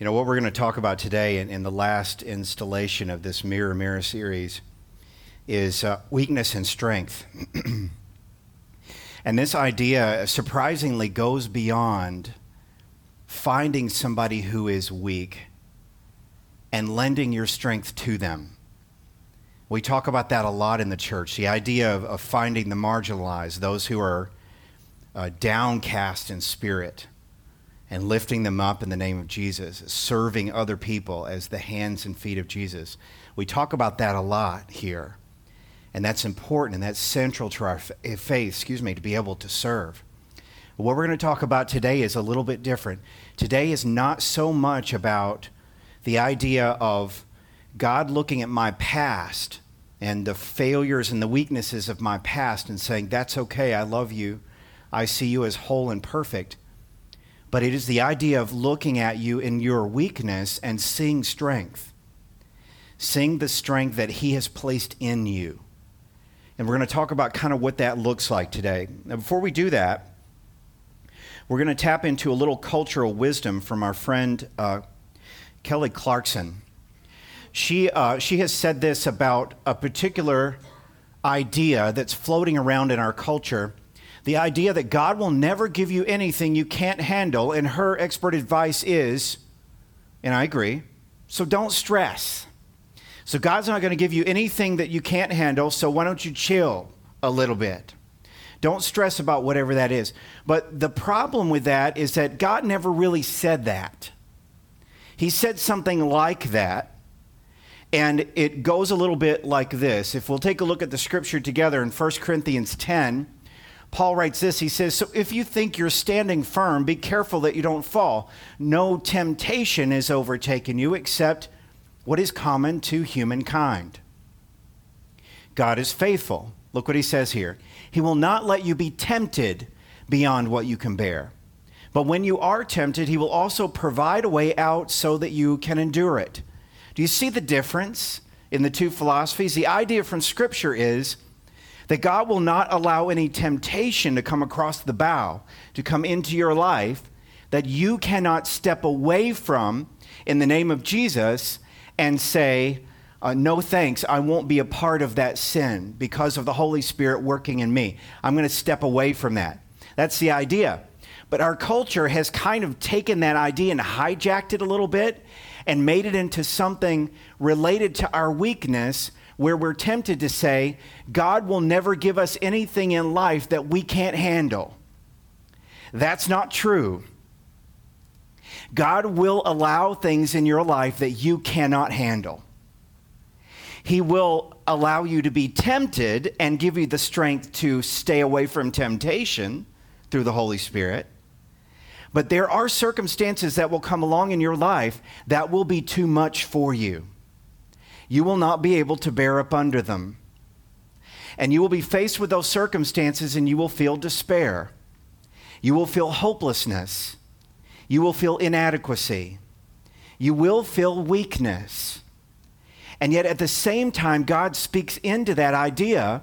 You know, what we're going to talk about today in, in the last installation of this Mirror Mirror series is uh, weakness and strength. and this idea surprisingly goes beyond finding somebody who is weak and lending your strength to them. We talk about that a lot in the church the idea of, of finding the marginalized, those who are uh, downcast in spirit, and lifting them up in the name of Jesus, serving other people as the hands and feet of Jesus. We talk about that a lot here. And that's important and that's central to our eh, faith, excuse me, to be able to serve. What we're going to talk about today is a little bit different. Today is not so much about the idea of God looking at my past and the failures and the weaknesses of my past and saying, That's okay, I love you, I see you as whole and perfect. But it is the idea of looking at you in your weakness and seeing strength, seeing the strength that He has placed in you. And we're going to talk about kind of what that looks like today. Now, before we do that, we're going to tap into a little cultural wisdom from our friend uh, Kelly Clarkson. She, uh, she has said this about a particular idea that's floating around in our culture the idea that God will never give you anything you can't handle, and her expert advice is, and I agree, so don't stress. So God's not going to give you anything that you can't handle, so why don't you chill a little bit? Don't stress about whatever that is. But the problem with that is that God never really said that. He said something like that. And it goes a little bit like this. If we'll take a look at the scripture together in 1 Corinthians 10, Paul writes this. He says, So if you think you're standing firm, be careful that you don't fall. No temptation has overtaken you except what is common to humankind. God is faithful. Look what he says here. He will not let you be tempted beyond what you can bear. But when you are tempted, he will also provide a way out so that you can endure it. Do you see the difference in the two philosophies? The idea from Scripture is that God will not allow any temptation to come across the bow, to come into your life, that you cannot step away from in the name of Jesus and say, uh, no thanks, I won't be a part of that sin because of the Holy Spirit working in me. I'm going to step away from that. That's the idea. But our culture has kind of taken that idea and hijacked it a little bit and made it into something related to our weakness where we're tempted to say, God will never give us anything in life that we can't handle. That's not true. God will allow things in your life that you cannot handle. He will allow you to be tempted and give you the strength to stay away from temptation through the Holy Spirit. But there are circumstances that will come along in your life that will be too much for you. You will not be able to bear up under them. And you will be faced with those circumstances and you will feel despair. You will feel hopelessness. You will feel inadequacy. You will feel weakness. And yet, at the same time, God speaks into that idea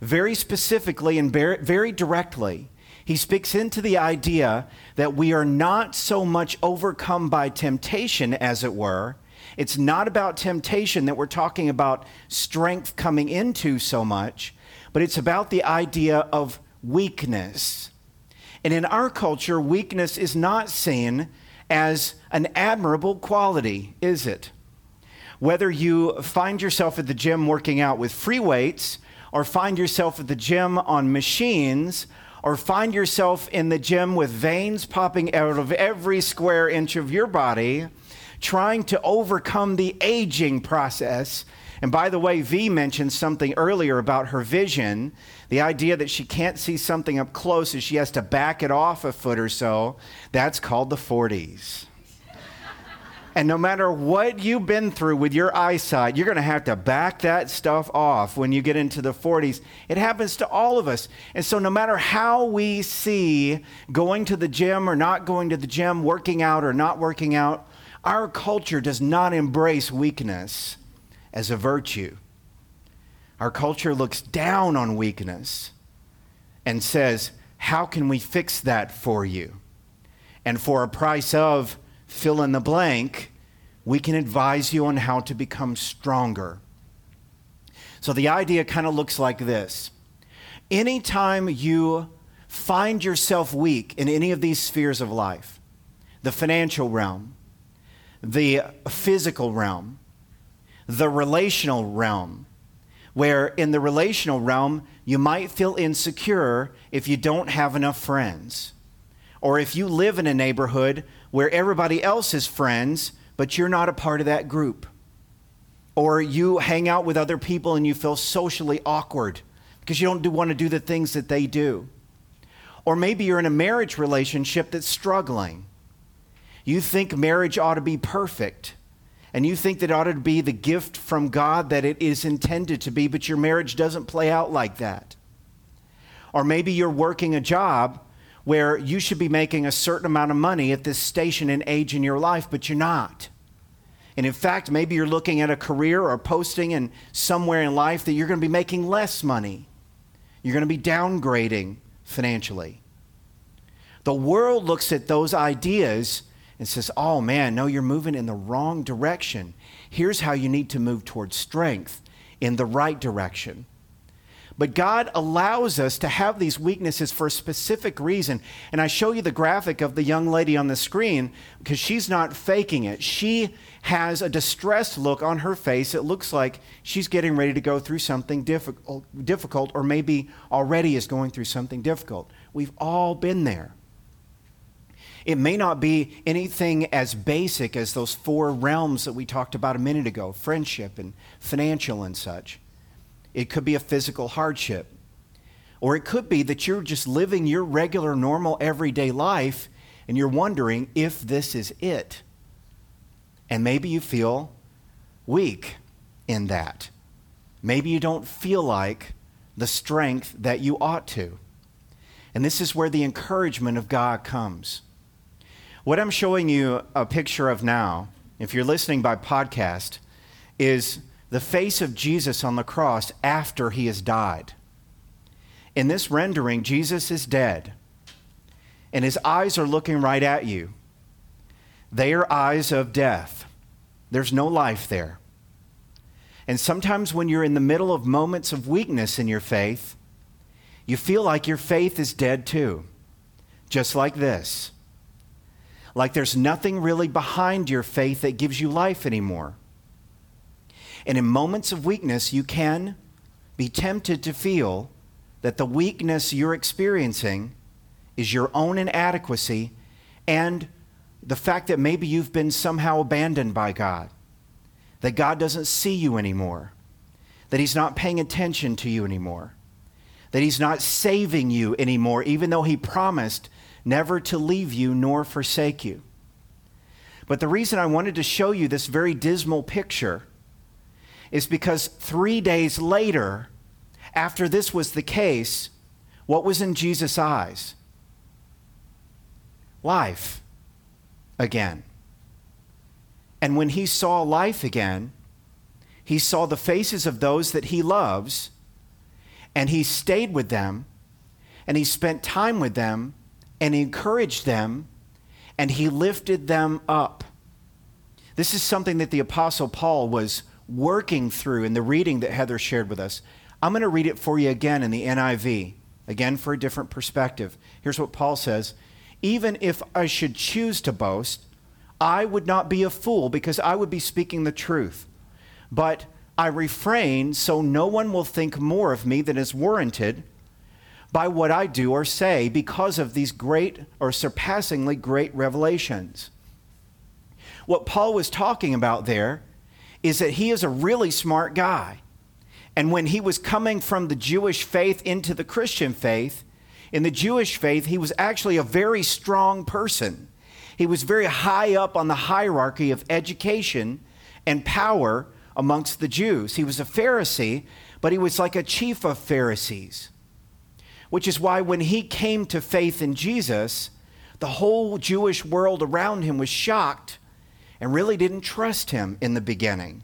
very specifically and very directly he speaks into the idea that we are not so much overcome by temptation, as it were. It's not about temptation that we're talking about strength coming into so much, but it's about the idea of weakness. And in our culture, weakness is not seen as an admirable quality, is it? Whether you find yourself at the gym working out with free weights, or find yourself at the gym on machines, or find yourself in the gym with veins popping out of every square inch of your body, trying to overcome the aging process. And by the way, V mentioned something earlier about her vision. The idea that she can't see something up close and she has to back it off a foot or so. That's called the 40s. And no matter what you've been through with your eyesight, you're going to have to back that stuff off when you get into the 40s. It happens to all of us. And so, no matter how we see going to the gym or not going to the gym, working out or not working out, our culture does not embrace weakness as a virtue. Our culture looks down on weakness and says, How can we fix that for you? And for a price of fill in the blank, we can advise you on how to become stronger. So the idea kind of looks like this Anytime you find yourself weak in any of these spheres of life, the financial realm, the physical realm, the relational realm, where in the relational realm, you might feel insecure if you don't have enough friends. Or if you live in a neighborhood where everybody else is friends, but you're not a part of that group. Or you hang out with other people and you feel socially awkward because you don't do, want to do the things that they do. Or maybe you're in a marriage relationship that's struggling. You think marriage ought to be perfect, and you think that ought to be the gift from God that it is intended to be, but your marriage doesn't play out like that. Or maybe you're working a job where you should be making a certain amount of money at this station and age in your life, but you're not. And in fact, maybe you're looking at a career or posting in somewhere in life that you're going to be making less money. You're going to be downgrading financially. The world looks at those ideas and says, oh man, no, you're moving in the wrong direction. Here's how you need to move towards strength in the right direction. But God allows us to have these weaknesses for a specific reason. And I show you the graphic of the young lady on the screen because she's not faking it. She has a distressed look on her face. It looks like she's getting ready to go through something difficult, difficult or maybe already is going through something difficult. We've all been there. It may not be anything as basic as those four realms that we talked about a minute ago friendship and financial and such. It could be a physical hardship. Or it could be that you're just living your regular, normal, everyday life and you're wondering if this is it. And maybe you feel weak in that. Maybe you don't feel like the strength that you ought to. And this is where the encouragement of God comes. What I'm showing you a picture of now, if you're listening by podcast, is the face of Jesus on the cross after he has died. In this rendering, Jesus is dead, and his eyes are looking right at you. They are eyes of death. There's no life there. And sometimes when you're in the middle of moments of weakness in your faith, you feel like your faith is dead too, just like this like there's nothing really behind your faith that gives you life anymore. And in moments of weakness, you can be tempted to feel that the weakness you're experiencing is your own inadequacy and the fact that maybe you've been somehow abandoned by God, that God doesn't see you anymore, that He's not paying attention to you anymore, that He's not saving you anymore, even though He promised never to leave you nor forsake you. But the reason I wanted to show you this very dismal picture is because three days later, after this was the case, what was in Jesus' eyes? Life again. And when he saw life again, he saw the faces of those that he loves, and he stayed with them, and he spent time with them, and encouraged them and he lifted them up. This is something that the Apostle Paul was working through in the reading that Heather shared with us. I'm going to read it for you again in the NIV, again for a different perspective. Here's what Paul says Even if I should choose to boast, I would not be a fool because I would be speaking the truth. But I refrain so no one will think more of me than is warranted by what I do or say because of these great or surpassingly great revelations. What Paul was talking about there is that he is a really smart guy. And when he was coming from the Jewish faith into the Christian faith, in the Jewish faith, he was actually a very strong person. He was very high up on the hierarchy of education and power amongst the Jews. He was a Pharisee, but he was like a chief of Pharisees which is why when he came to faith in Jesus, the whole Jewish world around him was shocked and really didn't trust him in the beginning.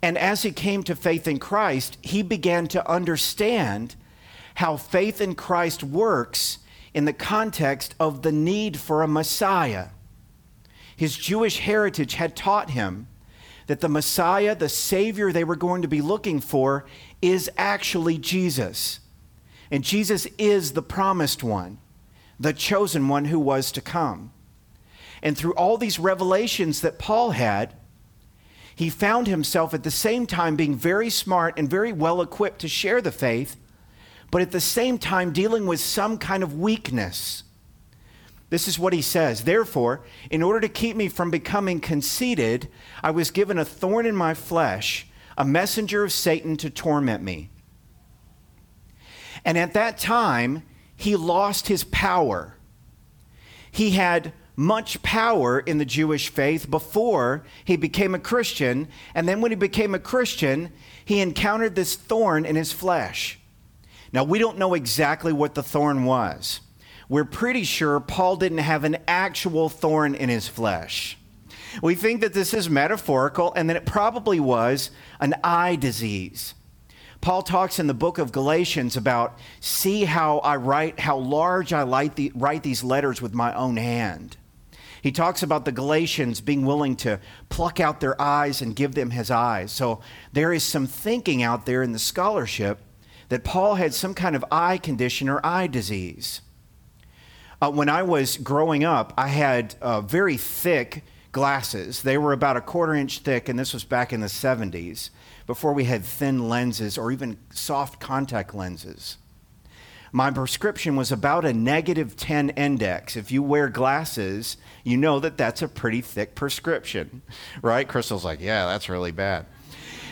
And as he came to faith in Christ, he began to understand how faith in Christ works in the context of the need for a Messiah. His Jewish heritage had taught him that the Messiah, the Savior they were going to be looking for, is actually Jesus. And Jesus is the promised one, the chosen one who was to come. And through all these revelations that Paul had, he found himself at the same time being very smart and very well equipped to share the faith, but at the same time dealing with some kind of weakness. This is what he says. Therefore, in order to keep me from becoming conceited, I was given a thorn in my flesh, a messenger of Satan to torment me. And at that time, he lost his power. He had much power in the Jewish faith before he became a Christian. And then when he became a Christian, he encountered this thorn in his flesh. Now, we don't know exactly what the thorn was we're pretty sure Paul didn't have an actual thorn in his flesh. We think that this is metaphorical and that it probably was an eye disease. Paul talks in the book of Galatians about see how I write, how large I the, write these letters with my own hand. He talks about the Galatians being willing to pluck out their eyes and give them his eyes. So there is some thinking out there in the scholarship that Paul had some kind of eye condition or eye disease. Uh, when I was growing up, I had uh, very thick glasses. They were about a quarter inch thick, and this was back in the 70s, before we had thin lenses or even soft contact lenses. My prescription was about a negative 10 index. If you wear glasses, you know that that's a pretty thick prescription, right? Crystal's like, yeah, that's really bad.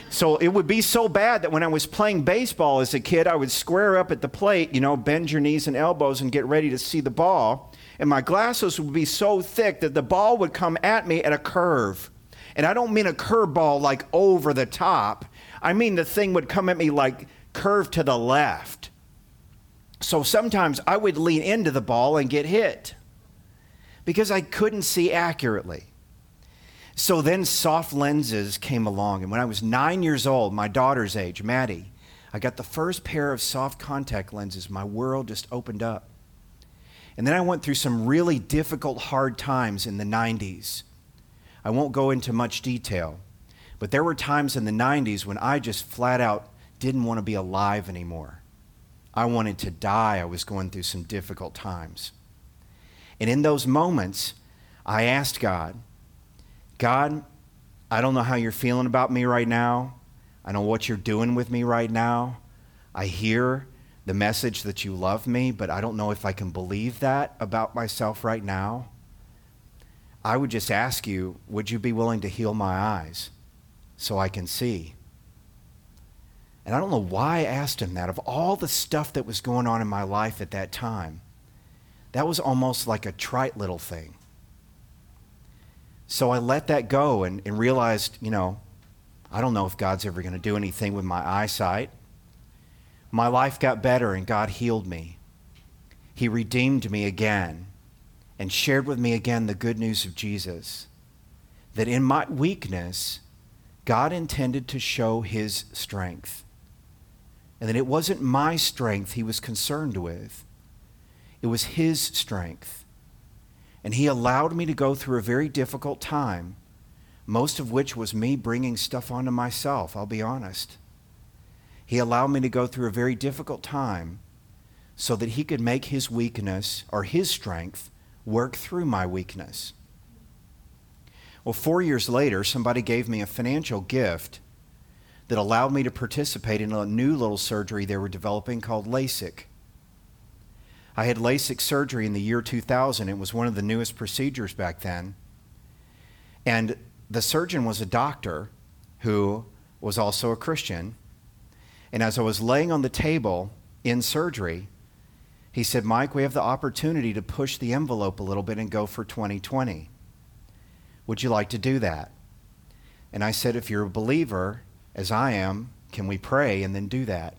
So it would be so bad that when I was playing baseball as a kid, I would square up at the plate, you know, bend your knees and elbows and get ready to see the ball. And my glasses would be so thick that the ball would come at me at a curve. And I don't mean a curveball like over the top, I mean the thing would come at me like curved to the left. So sometimes I would lean into the ball and get hit because I couldn't see accurately. So then soft lenses came along. And when I was nine years old, my daughter's age, Maddie, I got the first pair of soft contact lenses. My world just opened up. And then I went through some really difficult, hard times in the 90s. I won't go into much detail, but there were times in the 90s when I just flat out didn't want to be alive anymore. I wanted to die. I was going through some difficult times. And in those moments, I asked God, God, I don't know how you're feeling about me right now. I don't know what you're doing with me right now. I hear the message that you love me, but I don't know if I can believe that about myself right now. I would just ask you, would you be willing to heal my eyes so I can see? And I don't know why I asked him that. Of all the stuff that was going on in my life at that time, that was almost like a trite little thing. So I let that go and, and realized, you know, I don't know if God's ever going to do anything with my eyesight. My life got better and God healed me. He redeemed me again and shared with me again the good news of Jesus. That in my weakness, God intended to show his strength. And that it wasn't my strength he was concerned with, it was his strength. And He allowed me to go through a very difficult time, most of which was me bringing stuff onto myself, I'll be honest. He allowed me to go through a very difficult time so that He could make His weakness or His strength work through my weakness. Well, four years later, somebody gave me a financial gift that allowed me to participate in a new little surgery they were developing called LASIK. I had LASIK surgery in the year 2000. It was one of the newest procedures back then. And the surgeon was a doctor who was also a Christian. And as I was laying on the table in surgery, he said, Mike, we have the opportunity to push the envelope a little bit and go for 2020. Would you like to do that? And I said, if you're a believer, as I am, can we pray and then do that?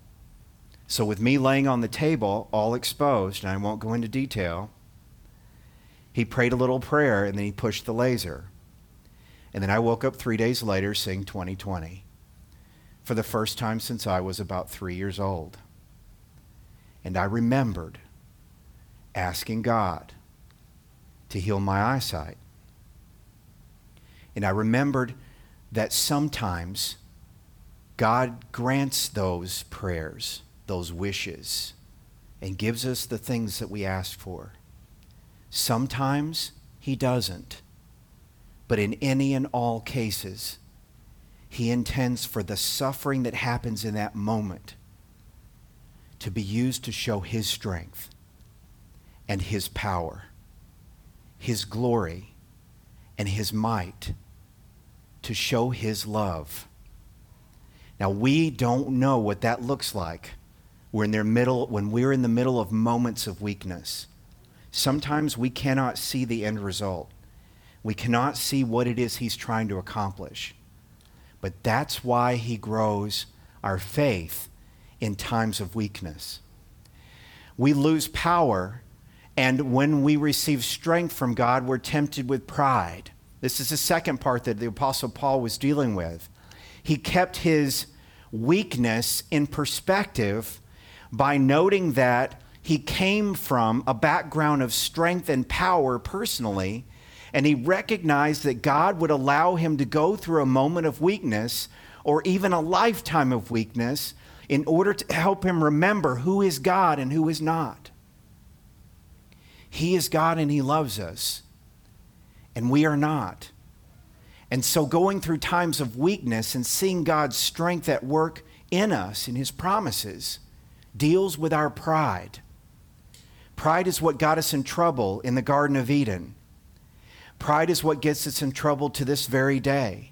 So, with me laying on the table, all exposed, and I won't go into detail, he prayed a little prayer and then he pushed the laser. And then I woke up three days later seeing 2020 for the first time since I was about three years old. And I remembered asking God to heal my eyesight. And I remembered that sometimes God grants those prayers, those wishes, and gives us the things that we ask for. Sometimes He doesn't. But in any and all cases, He intends for the suffering that happens in that moment to be used to show His strength and His power, His glory and His might, to show His love. Now, we don't know what that looks like we're in their middle, when we're in the middle of moments of weakness. Sometimes we cannot see the end result. We cannot see what it is he's trying to accomplish. But that's why he grows our faith in times of weakness. We lose power, and when we receive strength from God, we're tempted with pride. This is the second part that the Apostle Paul was dealing with. He kept his weakness in perspective by noting that he came from a background of strength and power personally, and he recognized that God would allow him to go through a moment of weakness or even a lifetime of weakness in order to help him remember who is God and who is not. He is God and he loves us, and we are not. And so, going through times of weakness and seeing God's strength at work in us, in his promises, deals with our pride. Pride is what got us in trouble in the Garden of Eden. Pride is what gets us in trouble to this very day.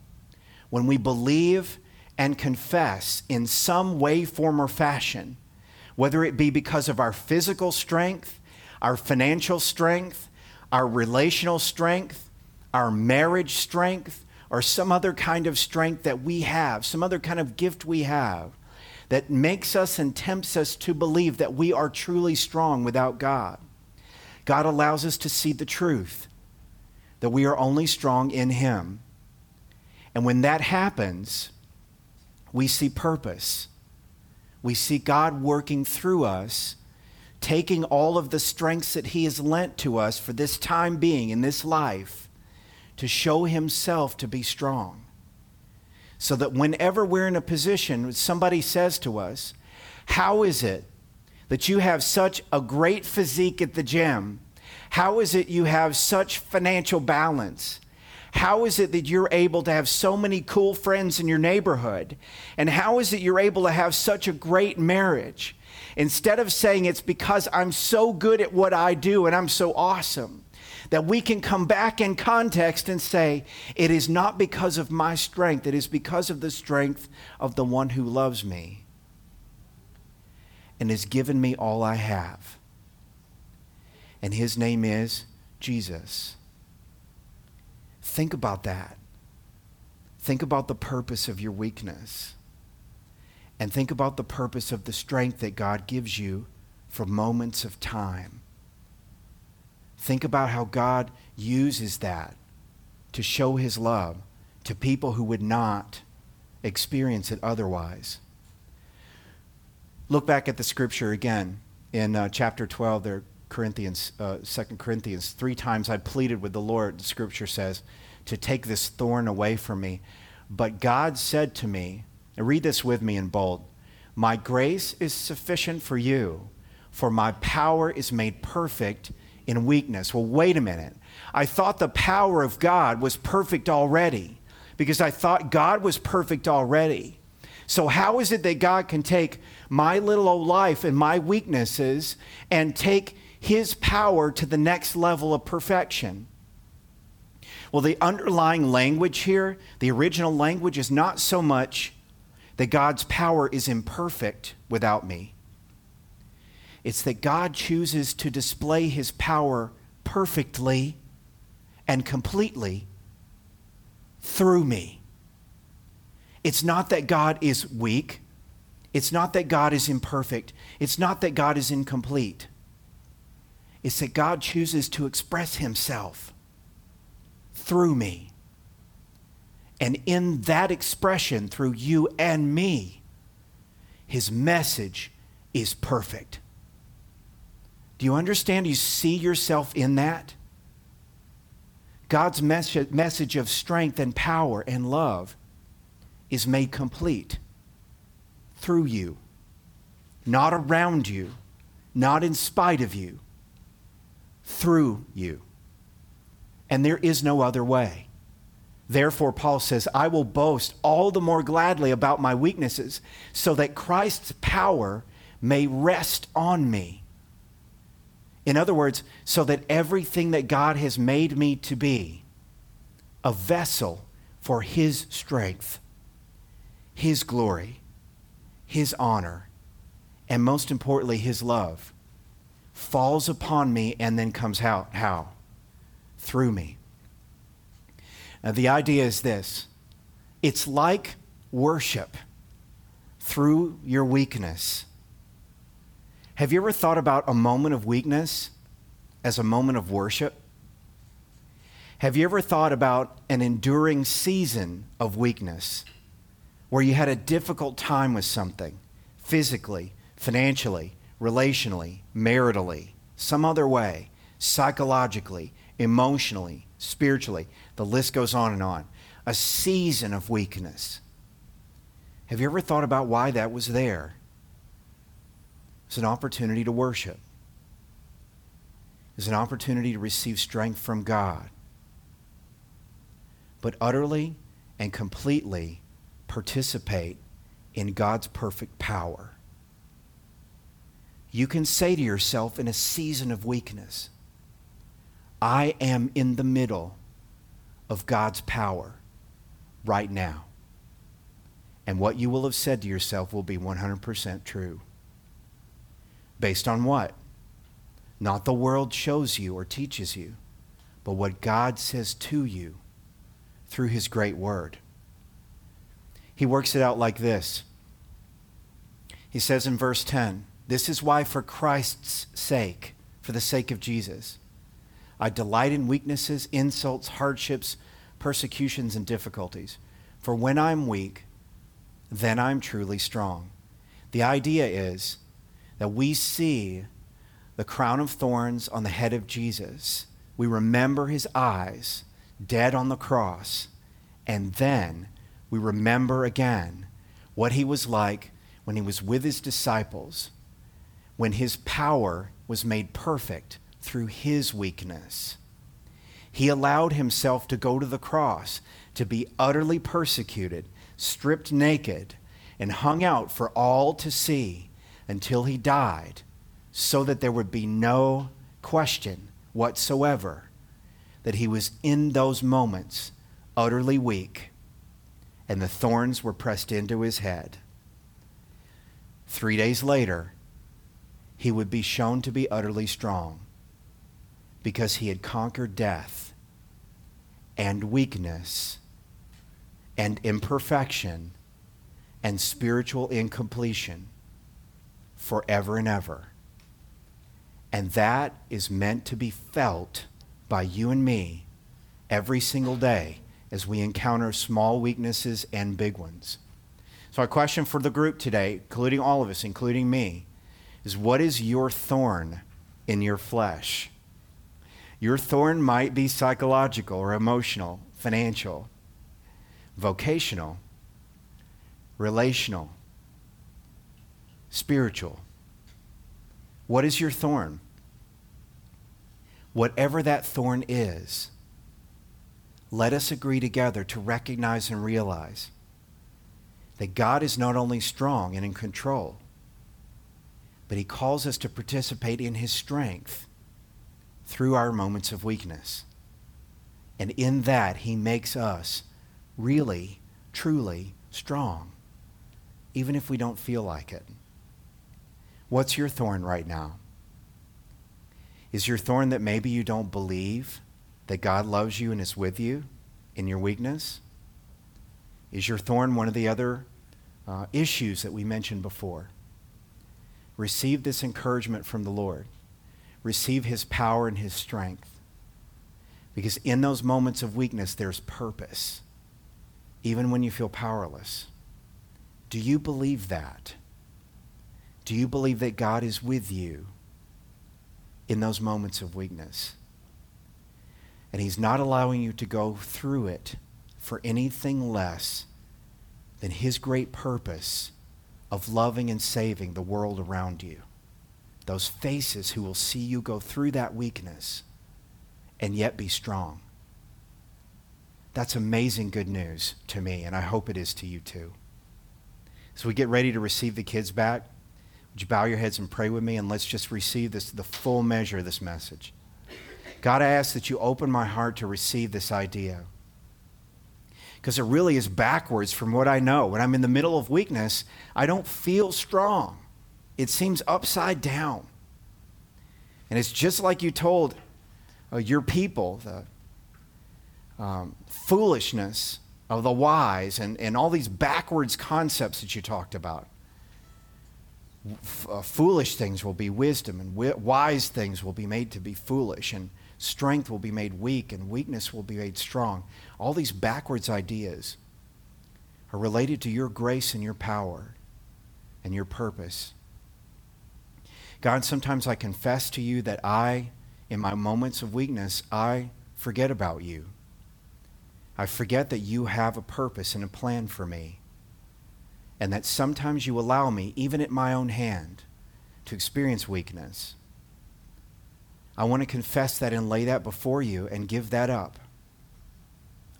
When we believe and confess in some way, form, or fashion, whether it be because of our physical strength, our financial strength, our relational strength, our marriage strength, or some other kind of strength that we have, some other kind of gift we have, that makes us and tempts us to believe that we are truly strong without God. God allows us to see the truth, that we are only strong in Him. And when that happens, we see purpose. We see God working through us, taking all of the strengths that He has lent to us for this time being in this life to show Himself to be strong so that whenever we're in a position, somebody says to us, How is it that you have such a great physique at the gym? How is it you have such financial balance? How is it that you're able to have so many cool friends in your neighborhood? And how is it you're able to have such a great marriage? Instead of saying it's because I'm so good at what I do and I'm so awesome, that we can come back in context and say, It is not because of my strength, it is because of the strength of the one who loves me and has given me all I have. And his name is Jesus. Think about that. Think about the purpose of your weakness. And think about the purpose of the strength that God gives you for moments of time. Think about how God uses that to show his love to people who would not experience it otherwise. Look back at the scripture again in uh, chapter 12 there Corinthians uh, 2 Corinthians three times I pleaded with the Lord the scripture says to take this thorn away from me but God said to me and read this with me in bold my grace is sufficient for you for my power is made perfect in weakness. Well, wait a minute. I thought the power of God was perfect already because I thought God was perfect already. So, how is it that God can take my little old life and my weaknesses and take his power to the next level of perfection? Well, the underlying language here, the original language, is not so much that God's power is imperfect without me. It's that God chooses to display his power perfectly and completely through me. It's not that God is weak. It's not that God is imperfect. It's not that God is incomplete. It's that God chooses to express himself through me. And in that expression, through you and me, his message is perfect. Do you understand? Do you see yourself in that? God's mes- message of strength and power and love is made complete through you, not around you, not in spite of you, through you. And there is no other way. Therefore, Paul says, I will boast all the more gladly about my weaknesses, so that Christ's power may rest on me. In other words, so that everything that God has made me to be, a vessel for His strength, His glory, His honor, and most importantly, His love, falls upon me and then comes out. How? Through me. Now, the idea is this it's like worship through your weakness. Have you ever thought about a moment of weakness as a moment of worship? Have you ever thought about an enduring season of weakness where you had a difficult time with something, physically, financially, relationally, maritally, some other way, psychologically, emotionally, spiritually? The list goes on and on. A season of weakness. Have you ever thought about why that was there? It's an opportunity to worship. It's an opportunity to receive strength from God. But utterly and completely participate in God's perfect power. You can say to yourself in a season of weakness, I am in the middle of God's power right now. And what you will have said to yourself will be 100% true. Based on what? Not the world shows you or teaches you, but what God says to you through his great word. He works it out like this. He says in verse 10, This is why, for Christ's sake, for the sake of Jesus, I delight in weaknesses, insults, hardships, persecutions, and difficulties. For when I'm weak, then I'm truly strong. The idea is that we see the crown of thorns on the head of Jesus. We remember his eyes dead on the cross. And then we remember again what he was like when he was with his disciples, when his power was made perfect through his weakness. He allowed himself to go to the cross, to be utterly persecuted, stripped naked, and hung out for all to see until he died, so that there would be no question whatsoever that he was in those moments utterly weak and the thorns were pressed into his head. Three days later, he would be shown to be utterly strong because he had conquered death and weakness and imperfection and spiritual incompletion forever and ever. And that is meant to be felt by you and me every single day as we encounter small weaknesses and big ones. So, our question for the group today, including all of us, including me, is what is your thorn in your flesh? Your thorn might be psychological or emotional, financial, vocational, relational, spiritual. What is your thorn? Whatever that thorn is, let us agree together to recognize and realize that God is not only strong and in control, but He calls us to participate in His strength through our moments of weakness. And in that, He makes us really, truly strong, even if we don't feel like it. What's your thorn right now? Is your thorn that maybe you don't believe that God loves you and is with you in your weakness? Is your thorn one of the other uh, issues that we mentioned before? Receive this encouragement from the Lord receive his power and his strength. Because in those moments of weakness, there's purpose, even when you feel powerless. Do you believe that? Do you believe that God is with you in those moments of weakness? And He's not allowing you to go through it for anything less than His great purpose of loving and saving the world around you. Those faces who will see you go through that weakness and yet be strong. That's amazing good news to me, and I hope it is to you too. As we get ready to receive the kids back, would you bow your heads and pray with me, and let's just receive this, the full measure of this message. God, I ask that you open my heart to receive this idea. Because it really is backwards from what I know. When I'm in the middle of weakness, I don't feel strong. It seems upside down. And it's just like you told uh, your people, the um, foolishness of the wise and, and all these backwards concepts that you talked about. F- uh, foolish things will be wisdom, and wi- wise things will be made to be foolish, and strength will be made weak, and weakness will be made strong. All these backwards ideas are related to your grace and your power and your purpose. God, sometimes I confess to you that I, in my moments of weakness, I forget about you. I forget that you have a purpose and a plan for me. And that sometimes you allow me, even at my own hand, to experience weakness. I want to confess that and lay that before you and give that up.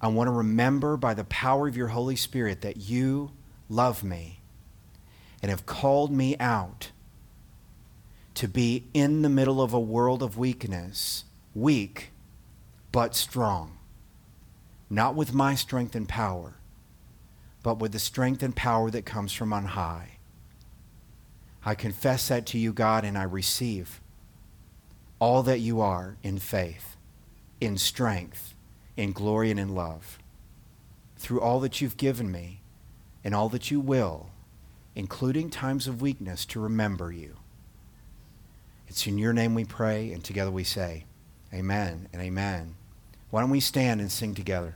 I want to remember by the power of your Holy Spirit that you love me and have called me out to be in the middle of a world of weakness, weak but strong not with my strength and power, but with the strength and power that comes from on high. I confess that to you, God, and I receive all that you are in faith, in strength, in glory, and in love. Through all that you've given me and all that you will, including times of weakness, to remember you. It's in your name we pray, and together we say, Amen and amen. Why don't we stand and sing together?